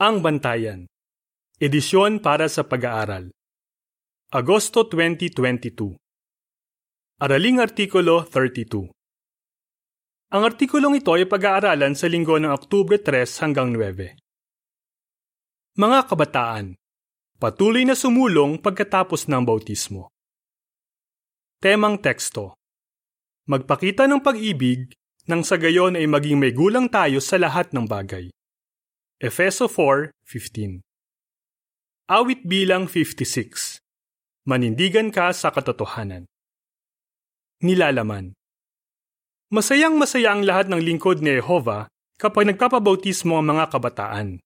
Ang Bantayan Edisyon para sa Pag-aaral Agosto 2022 Araling Artikulo 32 Ang artikulong ito ay pag-aaralan sa linggo ng Oktubre 3 hanggang 9. Mga kabataan, patuloy na sumulong pagkatapos ng bautismo. Temang teksto Magpakita ng pag-ibig nang sa gayon ay maging may gulang tayo sa lahat ng bagay. Efeso 4:15. Awit bilang 56. Manindigan ka sa katotohanan. Nilalaman. Masayang masaya ang lahat ng lingkod ni Jehova kapag nagpapabautismo ang mga kabataan.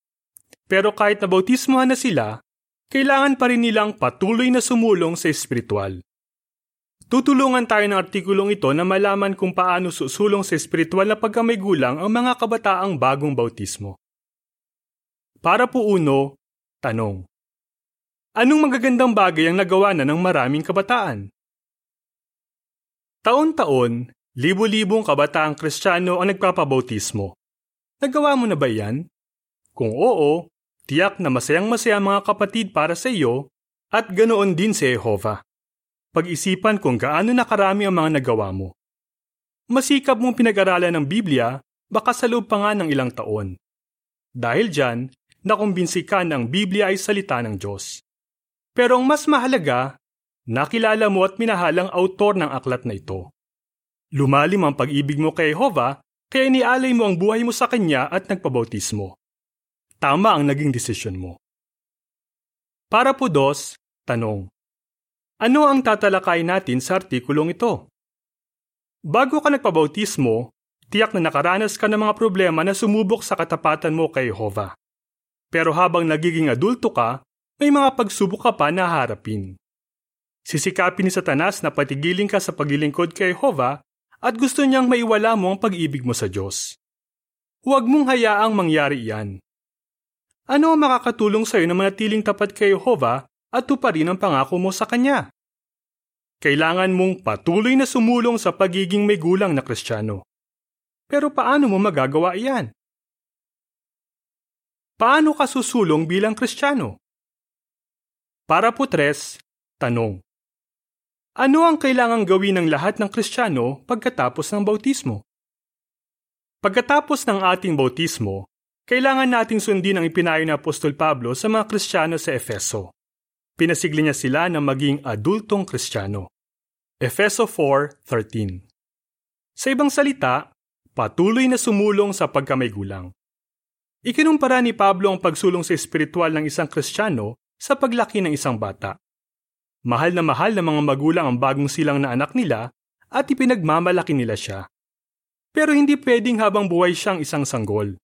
Pero kahit nabautismohan na sila, kailangan pa rin nilang patuloy na sumulong sa espiritual. Tutulungan tayo ng artikulong ito na malaman kung paano susulong sa espiritual na pagkamay gulang ang mga kabataang bagong bautismo. Para po uno, tanong. Anong magagandang bagay ang nagawa na ng maraming kabataan? Taon-taon, libo-libong kabataang kristyano ang nagpapabautismo. Nagawa mo na ba yan? Kung oo, tiyak na masayang-masaya mga kapatid para sa iyo at ganoon din si Jehovah. Pag-isipan kung gaano nakarami ang mga nagawa mo. Masikap mong pinag-aralan ng Biblia, baka sa loob pa nga ng ilang taon. Dahil dyan, nakumbinsi ka na ang Biblia ay salita ng Diyos. Pero ang mas mahalaga, nakilala mo at minahal ang autor ng aklat na ito. Lumalim ang pag-ibig mo kay Jehovah, kaya inialay mo ang buhay mo sa Kanya at nagpabautismo. Tama ang naging desisyon mo. Para po dos, tanong. Ano ang tatalakay natin sa artikulong ito? Bago ka nagpabautismo, tiyak na nakaranas ka ng mga problema na sumubok sa katapatan mo kay Jehovah. Pero habang nagiging adulto ka, may mga pagsubok ka pa na harapin. Sisikapin ni Satanas na patigilin ka sa paglilingkod kay Jehovah at gusto niyang maiwala mo ang pag-ibig mo sa Diyos. Huwag mong hayaang mangyari iyan. Ano ang makakatulong sa iyo na manatiling tapat kay Jehovah at tuparin ang pangako mo sa Kanya? Kailangan mong patuloy na sumulong sa pagiging may gulang na Kristiyano. Pero paano mo magagawa iyan? Paano ka susulong bilang Kristiyano? Para po tres, tanong. Ano ang kailangang gawin ng lahat ng Kristiyano pagkatapos ng bautismo? Pagkatapos ng ating bautismo, kailangan nating sundin ang ipinayo ni Apostol Pablo sa mga Kristiyano sa Efeso. Pinasigli niya sila na maging adultong Kristiyano. Efeso 4.13 Sa ibang salita, patuloy na sumulong sa pagkamay gulang. Ikinumpara ni Pablo ang pagsulong sa espiritual ng isang Kristiyano sa paglaki ng isang bata. Mahal na mahal ng mga magulang ang bagong silang na anak nila at ipinagmamalaki nila siya. Pero hindi pwedeng habang buhay siyang isang sanggol.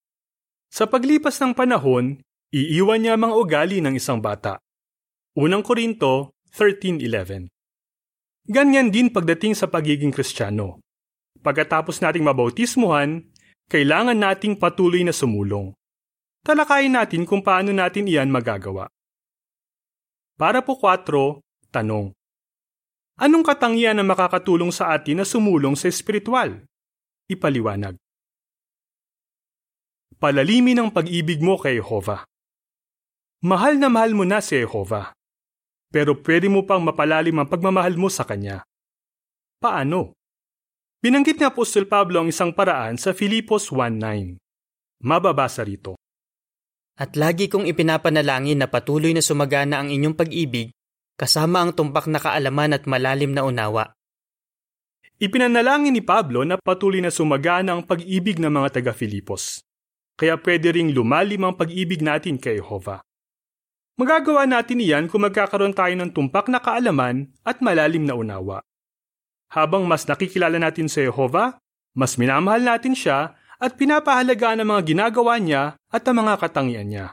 Sa paglipas ng panahon, iiwan niya mga ugali ng isang bata. Unang Korinto 13.11 Ganyan din pagdating sa pagiging kristyano. Pagkatapos nating mabautismuhan, kailangan nating patuloy na sumulong talakayin natin kung paano natin iyan magagawa. Para po 4, tanong. Anong katangian na makakatulong sa atin na sumulong sa espiritual? Ipaliwanag. Palalimin ang pag-ibig mo kay Jehovah. Mahal na mahal mo na si Jehovah. Pero pwede mo pang mapalalim ang pagmamahal mo sa Kanya. Paano? Binanggit ni Apostol Pablo ang isang paraan sa Filipos 1.9. Mababasa rito. At lagi kong ipinapanalangin na patuloy na sumagana ang inyong pag-ibig kasama ang tumpak na kaalaman at malalim na unawa. Ipinanalangin ni Pablo na patuloy na sumagana ang pag-ibig ng mga taga-Filipos. Kaya pwede ring lumalim ang pag-ibig natin kay Jehovah. Magagawa natin iyan kung magkakaroon tayo ng tumpak na kaalaman at malalim na unawa. Habang mas nakikilala natin sa Jehovah, mas minamahal natin siya at pinapahalagaan ang mga ginagawa niya at ang mga katangian niya.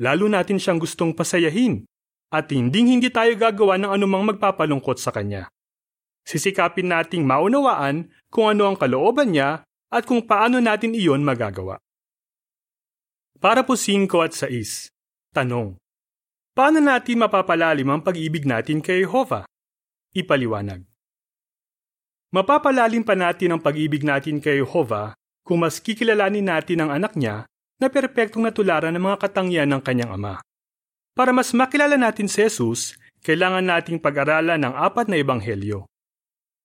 Lalo natin siyang gustong pasayahin at hinding hindi tayo gagawa ng anumang magpapalungkot sa kanya. Sisikapin nating maunawaan kung ano ang kalooban niya at kung paano natin iyon magagawa. Para po 5 at 6. Tanong. Paano natin mapapalalim ang pag-ibig natin kay Jehovah? Ipaliwanag. Mapapalalim pa natin ang pag-ibig natin kay Jehovah kung mas kikilalanin natin ang anak niya na perpektong natularan ng mga katangian ng kanyang ama. Para mas makilala natin si Jesus, kailangan nating pag-aralan ng apat na ebanghelyo.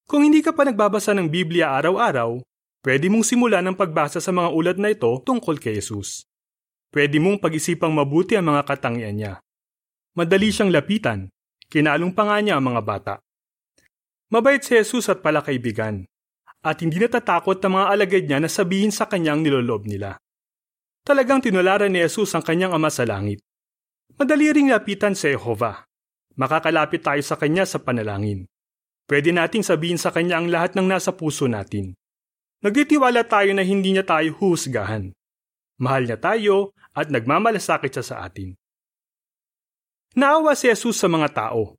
Kung hindi ka pa nagbabasa ng Biblia araw-araw, pwede mong simulan ang pagbasa sa mga ulat na ito tungkol kay Jesus. Pwede mong pag-isipang mabuti ang mga katangian niya. Madali siyang lapitan, kinalong pa nga niya ang mga bata. Mabait si Jesus at palakaibigan, at hindi natatakot ang mga alagad niya na sabihin sa kanyang niloloob nila. Talagang tinularan ni Jesus ang kanyang ama sa langit. Madali ring lapitan si Jehovah. Makakalapit tayo sa kanya sa panalangin. Pwede nating sabihin sa kanya ang lahat ng nasa puso natin. Nagtitiwala tayo na hindi niya tayo husgahan. Mahal niya tayo at nagmamalasakit siya sa atin. Naawa si Jesus sa mga tao.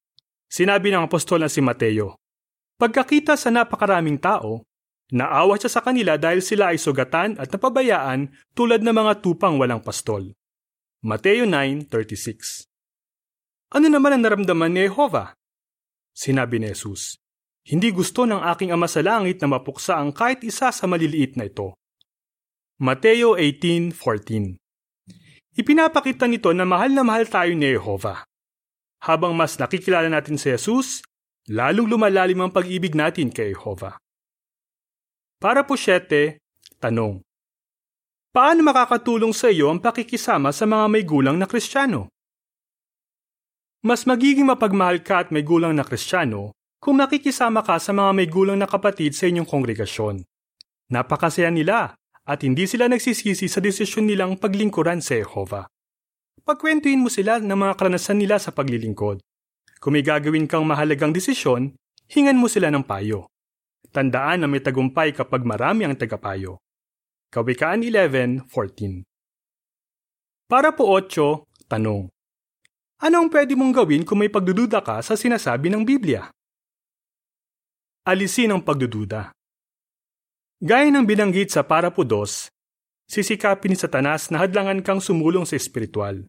Sinabi ng apostol na si Mateo, Pagkakita sa napakaraming tao, naawa siya sa kanila dahil sila ay sugatan at napabayaan tulad ng mga tupang walang pastol. Mateo 9.36 Ano naman ang naramdaman ni Jehovah? Sinabi ni Jesus, Hindi gusto ng aking ama sa langit na mapuksa ang kahit isa sa maliliit na ito. Mateo 18.14 Ipinapakita nito na mahal na mahal tayo ni Jehovah. Habang mas nakikilala natin si Jesus, lalong lumalalim ang pag-ibig natin kay Jehovah. Para po siyete, tanong. Paano makakatulong sa iyo ang pakikisama sa mga may gulang na Kristiyano? Mas magiging mapagmahal ka at may gulang na Kristiyano kung nakikisama ka sa mga may gulang na kapatid sa inyong kongregasyon. Napakasaya nila at hindi sila nagsisisi sa desisyon nilang paglingkuran sa Jehovah. Pagkwentuhin mo sila ng mga karanasan nila sa paglilingkod. Kung may gagawin kang mahalagang desisyon, hingan mo sila ng payo. Tandaan na may tagumpay kapag marami ang tagapayo. Kawikaan 11.14 Para po 8, tanong. Ano ang pwede mong gawin kung may pagdududa ka sa sinasabi ng Biblia? Alisin ang pagdududa. Gaya ng binanggit sa para po 2, sisikapin ni Satanas na hadlangan kang sumulong sa espiritual.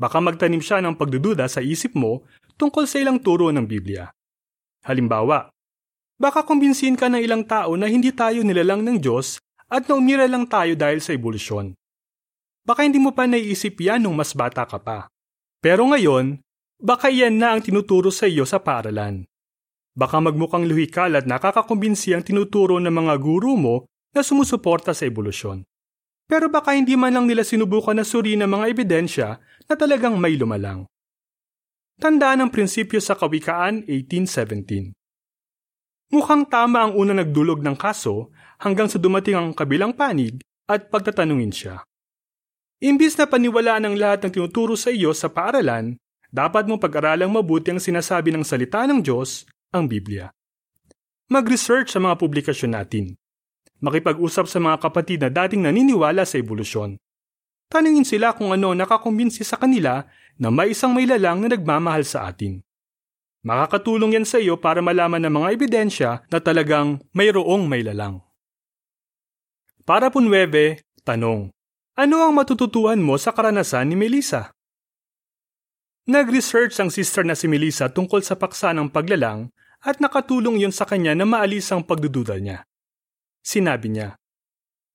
Baka magtanim siya ng pagdududa sa isip mo tungkol sa ilang turo ng Biblia. Halimbawa, baka kumbinsin ka ng ilang tao na hindi tayo nilalang ng Diyos at naumira lang tayo dahil sa ebolusyon. Baka hindi mo pa naiisip yan nung mas bata ka pa. Pero ngayon, baka yan na ang tinuturo sa iyo sa paaralan. Baka magmukhang luhikal at nakakakumbinsi ang tinuturo ng mga guru mo na sumusuporta sa ebolusyon. Pero baka hindi man lang nila sinubukan na suri ng mga ebidensya na talagang may lumalang. Tandaan ang prinsipyo sa Kawikaan 1817. Mukhang tama ang una nagdulog ng kaso hanggang sa dumating ang kabilang panig at pagtatanungin siya. Imbis na paniwalaan ang lahat ng tinuturo sa iyo sa paaralan, dapat mo pag-aralang mabuti ang sinasabi ng salita ng Diyos, ang Biblia. Mag-research sa mga publikasyon natin. Makipag-usap sa mga kapatid na dating naniniwala sa ebolusyon. Tanungin sila kung ano nakakumbinsi sa kanila na may isang may lalang na nagmamahal sa atin. Makakatulong yan sa iyo para malaman ng mga ebidensya na talagang mayroong may lalang. Para po 9, tanong. Ano ang matututuhan mo sa karanasan ni Melissa? Nag-research ang sister na si Melissa tungkol sa paksa ng paglalang at nakatulong yon sa kanya na maalis ang pagdududa niya. Sinabi niya,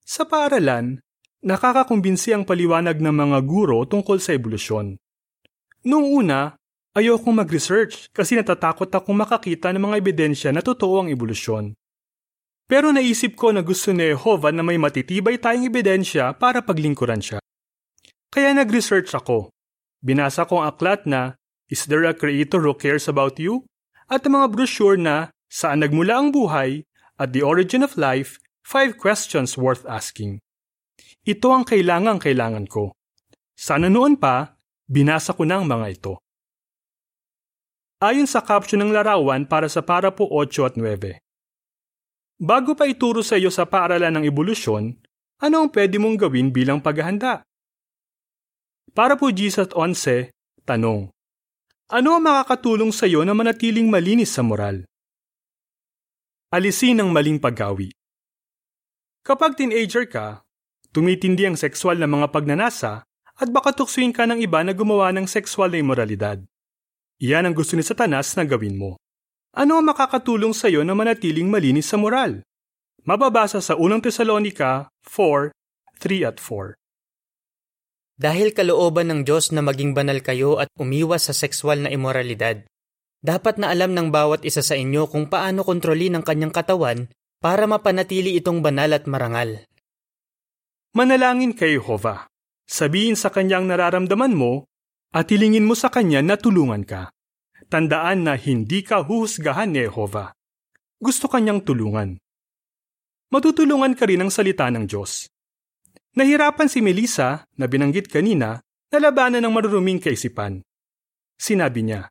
Sa paaralan, nakakakumbinsi ang paliwanag ng mga guro tungkol sa ebolusyon. Noong una, Ayokong mag-research kasi natatakot akong makakita ng mga ebidensya na totoo ang ebolusyon. Pero naisip ko na gusto ni Jehovah na may matitibay tayong ebidensya para paglingkuran siya. Kaya nag-research ako. Binasa ko ang aklat na Is there a creator who cares about you? At ang mga brochure na Saan nagmula ang buhay at The Origin of Life, Five Questions Worth Asking. Ito ang kailangang kailangan ko. Sana noon pa, binasa ko na ang mga ito. Ayon sa caption ng larawan para sa para po 8 at 9. Bago pa ituro sa iyo sa paaralan ng ebolusyon, ano ang pwede mong gawin bilang paghahanda? Para po Jesus 11, tanong. Ano ang makakatulong sa iyo na manatiling malinis sa moral? Alisin ang maling paggawi. Kapag teenager ka, tumitindi ang sexual na mga pagnanasa at baka tuksuin ka ng iba na gumawa ng sexual na imoralidad. Iyan ang gusto ni Satanas na gawin mo. Ano ang makakatulong sa iyo na manatiling malinis sa moral? Mababasa sa 1 Tesalonika 4, 3 at 4. Dahil kalooban ng Diyos na maging banal kayo at umiwas sa sexual na imoralidad. Dapat na alam ng bawat isa sa inyo kung paano kontrolin ang kanyang katawan para mapanatili itong banal at marangal. Manalangin kay Jehovah. Sabihin sa kanyang nararamdaman mo at hilingin mo sa kanya na tulungan ka. Tandaan na hindi ka huhusgahan ni Jehovah. Gusto kanyang tulungan. Matutulungan ka rin ng salita ng Diyos. Nahirapan si Melissa, na binanggit kanina, na labanan ng maruruming kaisipan. Sinabi niya,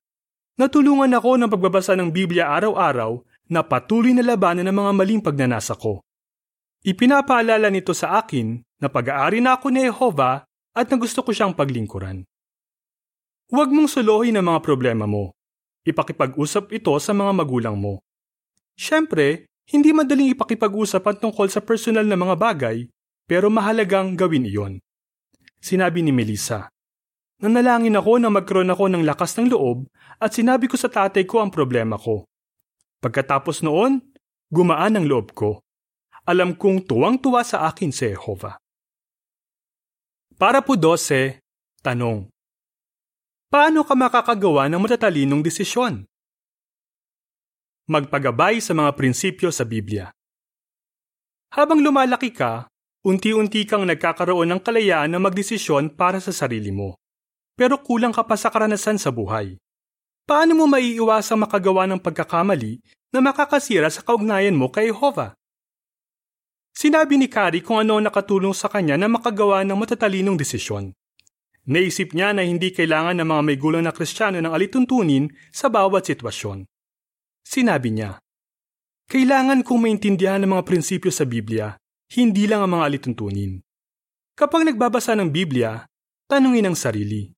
Natulungan ako ng pagbabasa ng Biblia araw-araw na patuloy na labanan ng mga maling pagnanasa ko. Ipinapaalala nito sa akin na pag-aari na ako ni Jehovah at na gusto ko siyang paglingkuran. Huwag mong suluhin ang mga problema mo. Ipakipag-usap ito sa mga magulang mo. Siyempre, hindi madaling ipakipag-usap ang tungkol sa personal na mga bagay pero mahalagang gawin iyon. Sinabi ni Melissa, Nanalangin ako na magkaroon ako ng lakas ng loob at sinabi ko sa tatay ko ang problema ko. Pagkatapos noon, gumaan ang loob ko. Alam kong tuwang-tuwa sa akin si Jehovah. Para po 12, tanong. Paano ka makakagawa ng matatalinong desisyon? Magpagabay sa mga prinsipyo sa Biblia. Habang lumalaki ka, Unti-unti kang nagkakaroon ng kalayaan na magdesisyon para sa sarili mo. Pero kulang ka pa sa karanasan sa buhay. Paano mo maiiwasang makagawa ng pagkakamali na makakasira sa kaugnayan mo kay Jehovah? Sinabi ni Kari kung ano nakatulong sa kanya na makagawa ng matatalinong desisyon. Naisip niya na hindi kailangan ng mga may gulang na kristyano ng alituntunin sa bawat sitwasyon. Sinabi niya, Kailangan kong maintindihan ng mga prinsipyo sa Biblia hindi lang ang mga alituntunin. Kapag nagbabasa ng Biblia, tanungin ang sarili.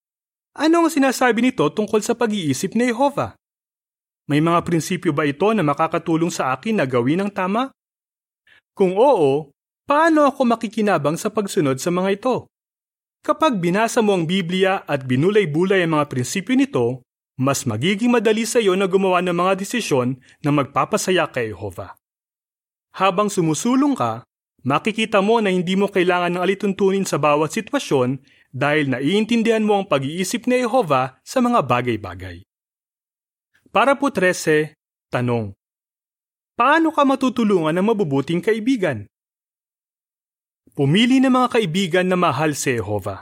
Ano ang sinasabi nito tungkol sa pag-iisip ni Jehovah? May mga prinsipyo ba ito na makakatulong sa akin na gawin ang tama? Kung oo, paano ako makikinabang sa pagsunod sa mga ito? Kapag binasa mo ang Biblia at binulay-bulay ang mga prinsipyo nito, mas magiging madali sa iyo na gumawa ng mga desisyon na magpapasaya kay Jehovah. Habang sumusulong ka, makikita mo na hindi mo kailangan ng alituntunin sa bawat sitwasyon dahil naiintindihan mo ang pag-iisip ni Jehovah sa mga bagay-bagay. Para po 13, tanong. Paano ka matutulungan ng mabubuting kaibigan? Pumili ng mga kaibigan na mahal si Jehovah.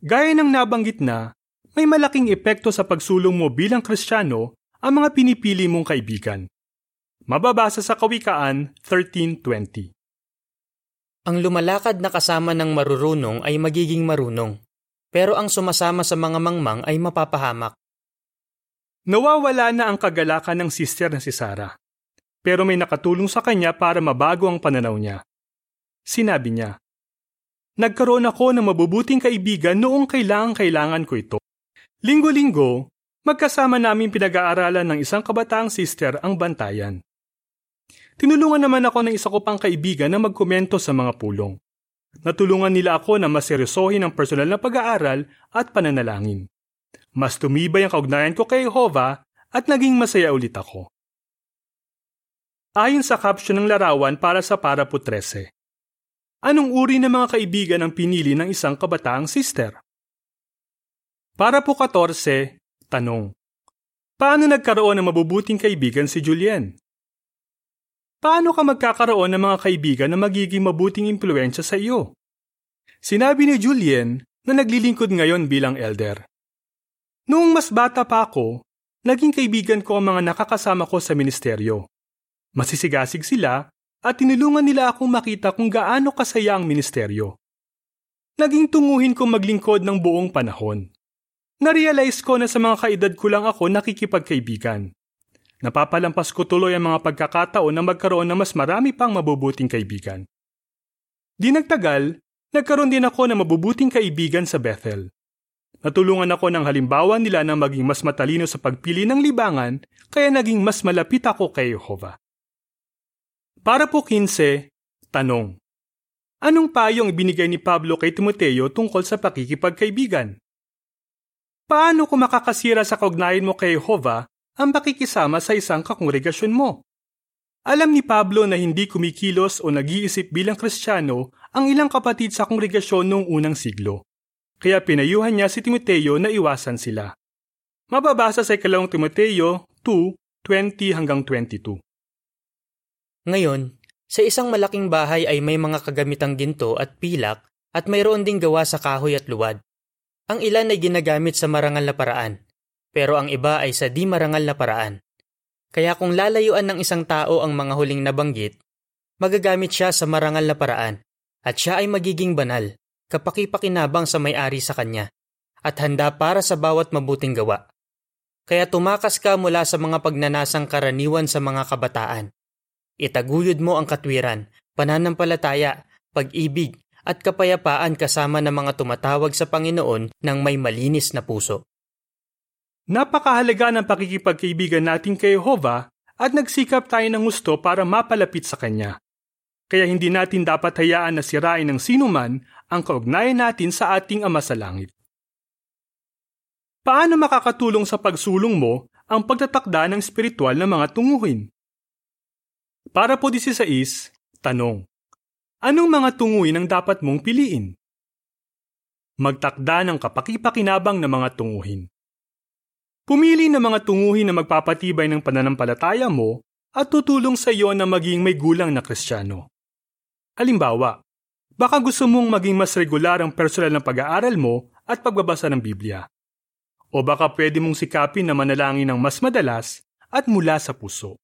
Gaya ng nabanggit na, may malaking epekto sa pagsulong mo bilang Kristiyano ang mga pinipili mong kaibigan. Mababasa sa Kawikaan 13.20 ang lumalakad na kasama ng marurunong ay magiging marunong, pero ang sumasama sa mga mangmang ay mapapahamak. Nawawala na ang kagalakan ng sister na si Sarah, pero may nakatulong sa kanya para mabago ang pananaw niya. Sinabi niya, Nagkaroon ako ng mabubuting kaibigan noong kailangan-kailangan ko ito. Linggo-linggo, magkasama namin pinag-aaralan ng isang kabataang sister ang bantayan. Tinulungan naman ako ng isa ko pang kaibigan na magkomento sa mga pulong. Natulungan nila ako na maseryosohin ang personal na pag-aaral at pananalangin. Mas tumibay ang kaugnayan ko kay Jehovah at naging masaya ulit ako. Ayon sa caption ng larawan para sa Parapo 13. Anong uri ng mga kaibigan ang pinili ng isang kabataang sister? Para po 14, tanong. Paano nagkaroon ng mabubuting kaibigan si Julien? paano ka magkakaroon ng mga kaibigan na magiging mabuting impluensya sa iyo? Sinabi ni Julien na naglilingkod ngayon bilang elder. Noong mas bata pa ako, naging kaibigan ko ang mga nakakasama ko sa ministeryo. Masisigasig sila at tinulungan nila akong makita kung gaano kasaya ang ministeryo. Naging tunguhin ko maglingkod ng buong panahon. Narealize ko na sa mga kaedad ko lang ako nakikipagkaibigan. Napapalampas ko tuloy ang mga pagkakataon na magkaroon ng mas marami pang mabubuting kaibigan. Di nagtagal, nagkaroon din ako ng mabubuting kaibigan sa Bethel. Natulungan ako ng halimbawa nila na maging mas matalino sa pagpili ng libangan kaya naging mas malapit ako kay Jehovah. Para po 15, tanong. Anong payong ibinigay ni Pablo kay Timoteo tungkol sa pakikipagkaibigan? Paano kung makakasira sa kaugnayan mo kay Jehovah ang pakikisama sa isang kakongregasyon mo. Alam ni Pablo na hindi kumikilos o nag-iisip bilang kristyano ang ilang kapatid sa kongregasyon noong unang siglo. kaya pinayuhan niya si Timoteo na iwasan sila. Mababasa sa ikalawang Timoteo 2:20 hanggang 22. Ngayon, sa isang malaking bahay ay may mga kagamitang ginto at pilak at mayroon ding gawa sa kahoy at luwad. Ang ilan ay ginagamit sa marangal na paraan, pero ang iba ay sa di marangal na paraan. Kaya kung lalayuan ng isang tao ang mga huling nabanggit, magagamit siya sa marangal na paraan, at siya ay magiging banal, kapakipakinabang sa may-ari sa kanya, at handa para sa bawat mabuting gawa. Kaya tumakas ka mula sa mga pagnanasang karaniwan sa mga kabataan. Itaguyod mo ang katwiran, pananampalataya, pag-ibig, at kapayapaan kasama ng mga tumatawag sa Panginoon ng may malinis na puso. Napakahalaga ng pakikipagkaibigan natin kay Jehovah at nagsikap tayo ng gusto para mapalapit sa Kanya. Kaya hindi natin dapat hayaan na sirain ng sinuman ang kaugnayan natin sa ating Ama sa Langit. Paano makakatulong sa pagsulong mo ang pagtatakda ng spiritual na mga tunguhin? Para po 16, tanong. Anong mga tunguhin ang dapat mong piliin? Magtakda ng kapakipakinabang na mga tunguhin. Pumili ng mga tunguhin na magpapatibay ng pananampalataya mo at tutulong sa iyo na maging may gulang na kristyano. Halimbawa, baka gusto mong maging mas regular ang personal na pag-aaral mo at pagbabasa ng Biblia. O baka pwede mong sikapin na manalangin ng mas madalas at mula sa puso.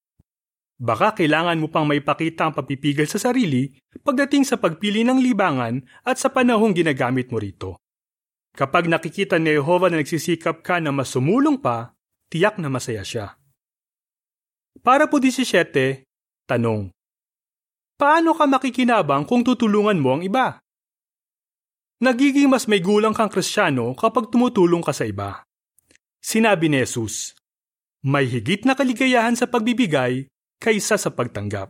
Baka kailangan mo pang maipakita ang papipigil sa sarili pagdating sa pagpili ng libangan at sa panahong ginagamit mo rito. Kapag nakikita ni Jehovah na nagsisikap ka na mas sumulong pa, tiyak na masaya siya. Para po 17, tanong. Paano ka makikinabang kung tutulungan mo ang iba? Nagiging mas may gulang kang kristyano kapag tumutulong ka sa iba. Sinabi ni Jesus, may higit na kaligayahan sa pagbibigay kaysa sa pagtanggap.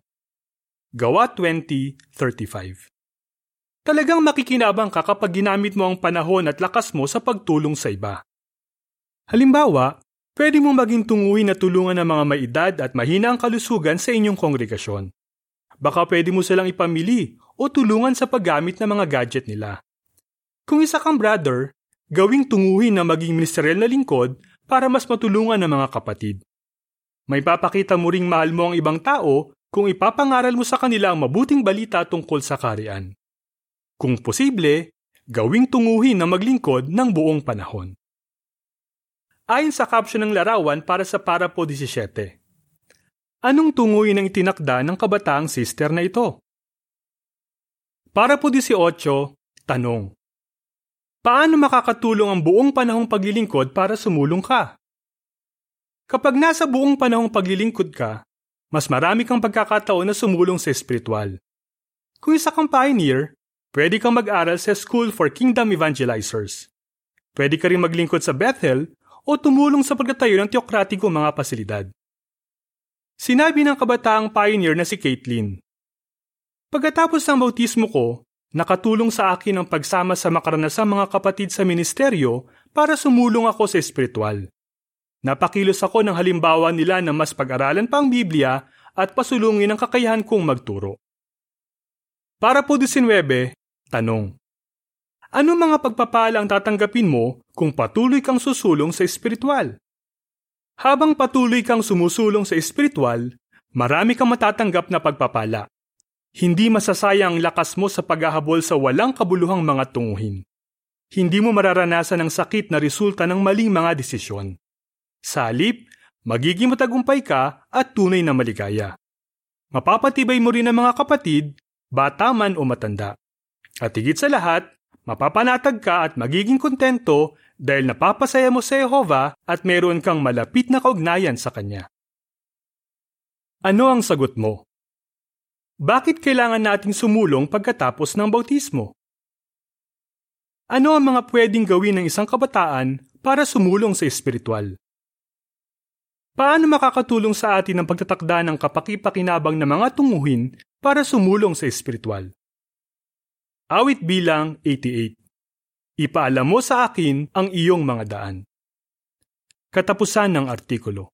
Gawa 20.35 Talagang makikinabang ka kapag ginamit mo ang panahon at lakas mo sa pagtulong sa iba. Halimbawa, pwede mong maging tunguhin na tulungan ng mga may edad at mahina ang kalusugan sa inyong kongregasyon. Baka pwede mo silang ipamili o tulungan sa paggamit ng mga gadget nila. Kung isa kang brother, gawing tunguhin na maging ministerial na lingkod para mas matulungan ng mga kapatid. May papakita mo ring mahal mo ang ibang tao kung ipapangaral mo sa kanila ang mabuting balita tungkol sa karian. Kung posible, gawing tunguhin na maglingkod ng buong panahon. Ayon sa caption ng larawan para sa Parapo 17. Anong tunguhin ang itinakda ng kabataang sister na ito? Para po 18, tanong. Paano makakatulong ang buong panahong paglilingkod para sumulong ka? Kapag nasa buong panahong paglilingkod ka, mas marami kang pagkakataon na sumulong sa espiritual. Kung isa kang pioneer, pwede kang mag-aral sa School for Kingdom Evangelizers. Pwede ka rin maglingkod sa Bethel o tumulong sa pagtatayo ng teokratiko mga pasilidad. Sinabi ng kabataang pioneer na si Caitlin, Pagkatapos ng bautismo ko, Nakatulong sa akin ang pagsama sa makaranasang mga kapatid sa ministeryo para sumulong ako sa espiritual. Napakilos ako ng halimbawa nila na mas pag-aralan pa ang Biblia at pasulungin ang kakayahan kong magturo. Para po 19, tanong. Ano mga pagpapala ang tatanggapin mo kung patuloy kang susulong sa espiritual? Habang patuloy kang sumusulong sa espiritual, marami kang matatanggap na pagpapala. Hindi masasayang ang lakas mo sa paghahabol sa walang kabuluhang mga tunguhin. Hindi mo mararanasan ang sakit na resulta ng maling mga desisyon. Sa halip, magiging matagumpay ka at tunay na maligaya. Mapapatibay mo rin ang mga kapatid, bata man o matanda. At higit sa lahat, mapapanatag ka at magiging kontento dahil napapasaya mo sa Jehova at meron kang malapit na kaugnayan sa Kanya. Ano ang sagot mo? Bakit kailangan nating sumulong pagkatapos ng bautismo? Ano ang mga pwedeng gawin ng isang kabataan para sumulong sa espiritual? Paano makakatulong sa atin ang pagtatakda ng kapakipakinabang na mga tunguhin para sumulong sa espiritual? Awit bilang 88 Ipaalam mo sa akin ang iyong mga daan. Katapusan ng artikulo.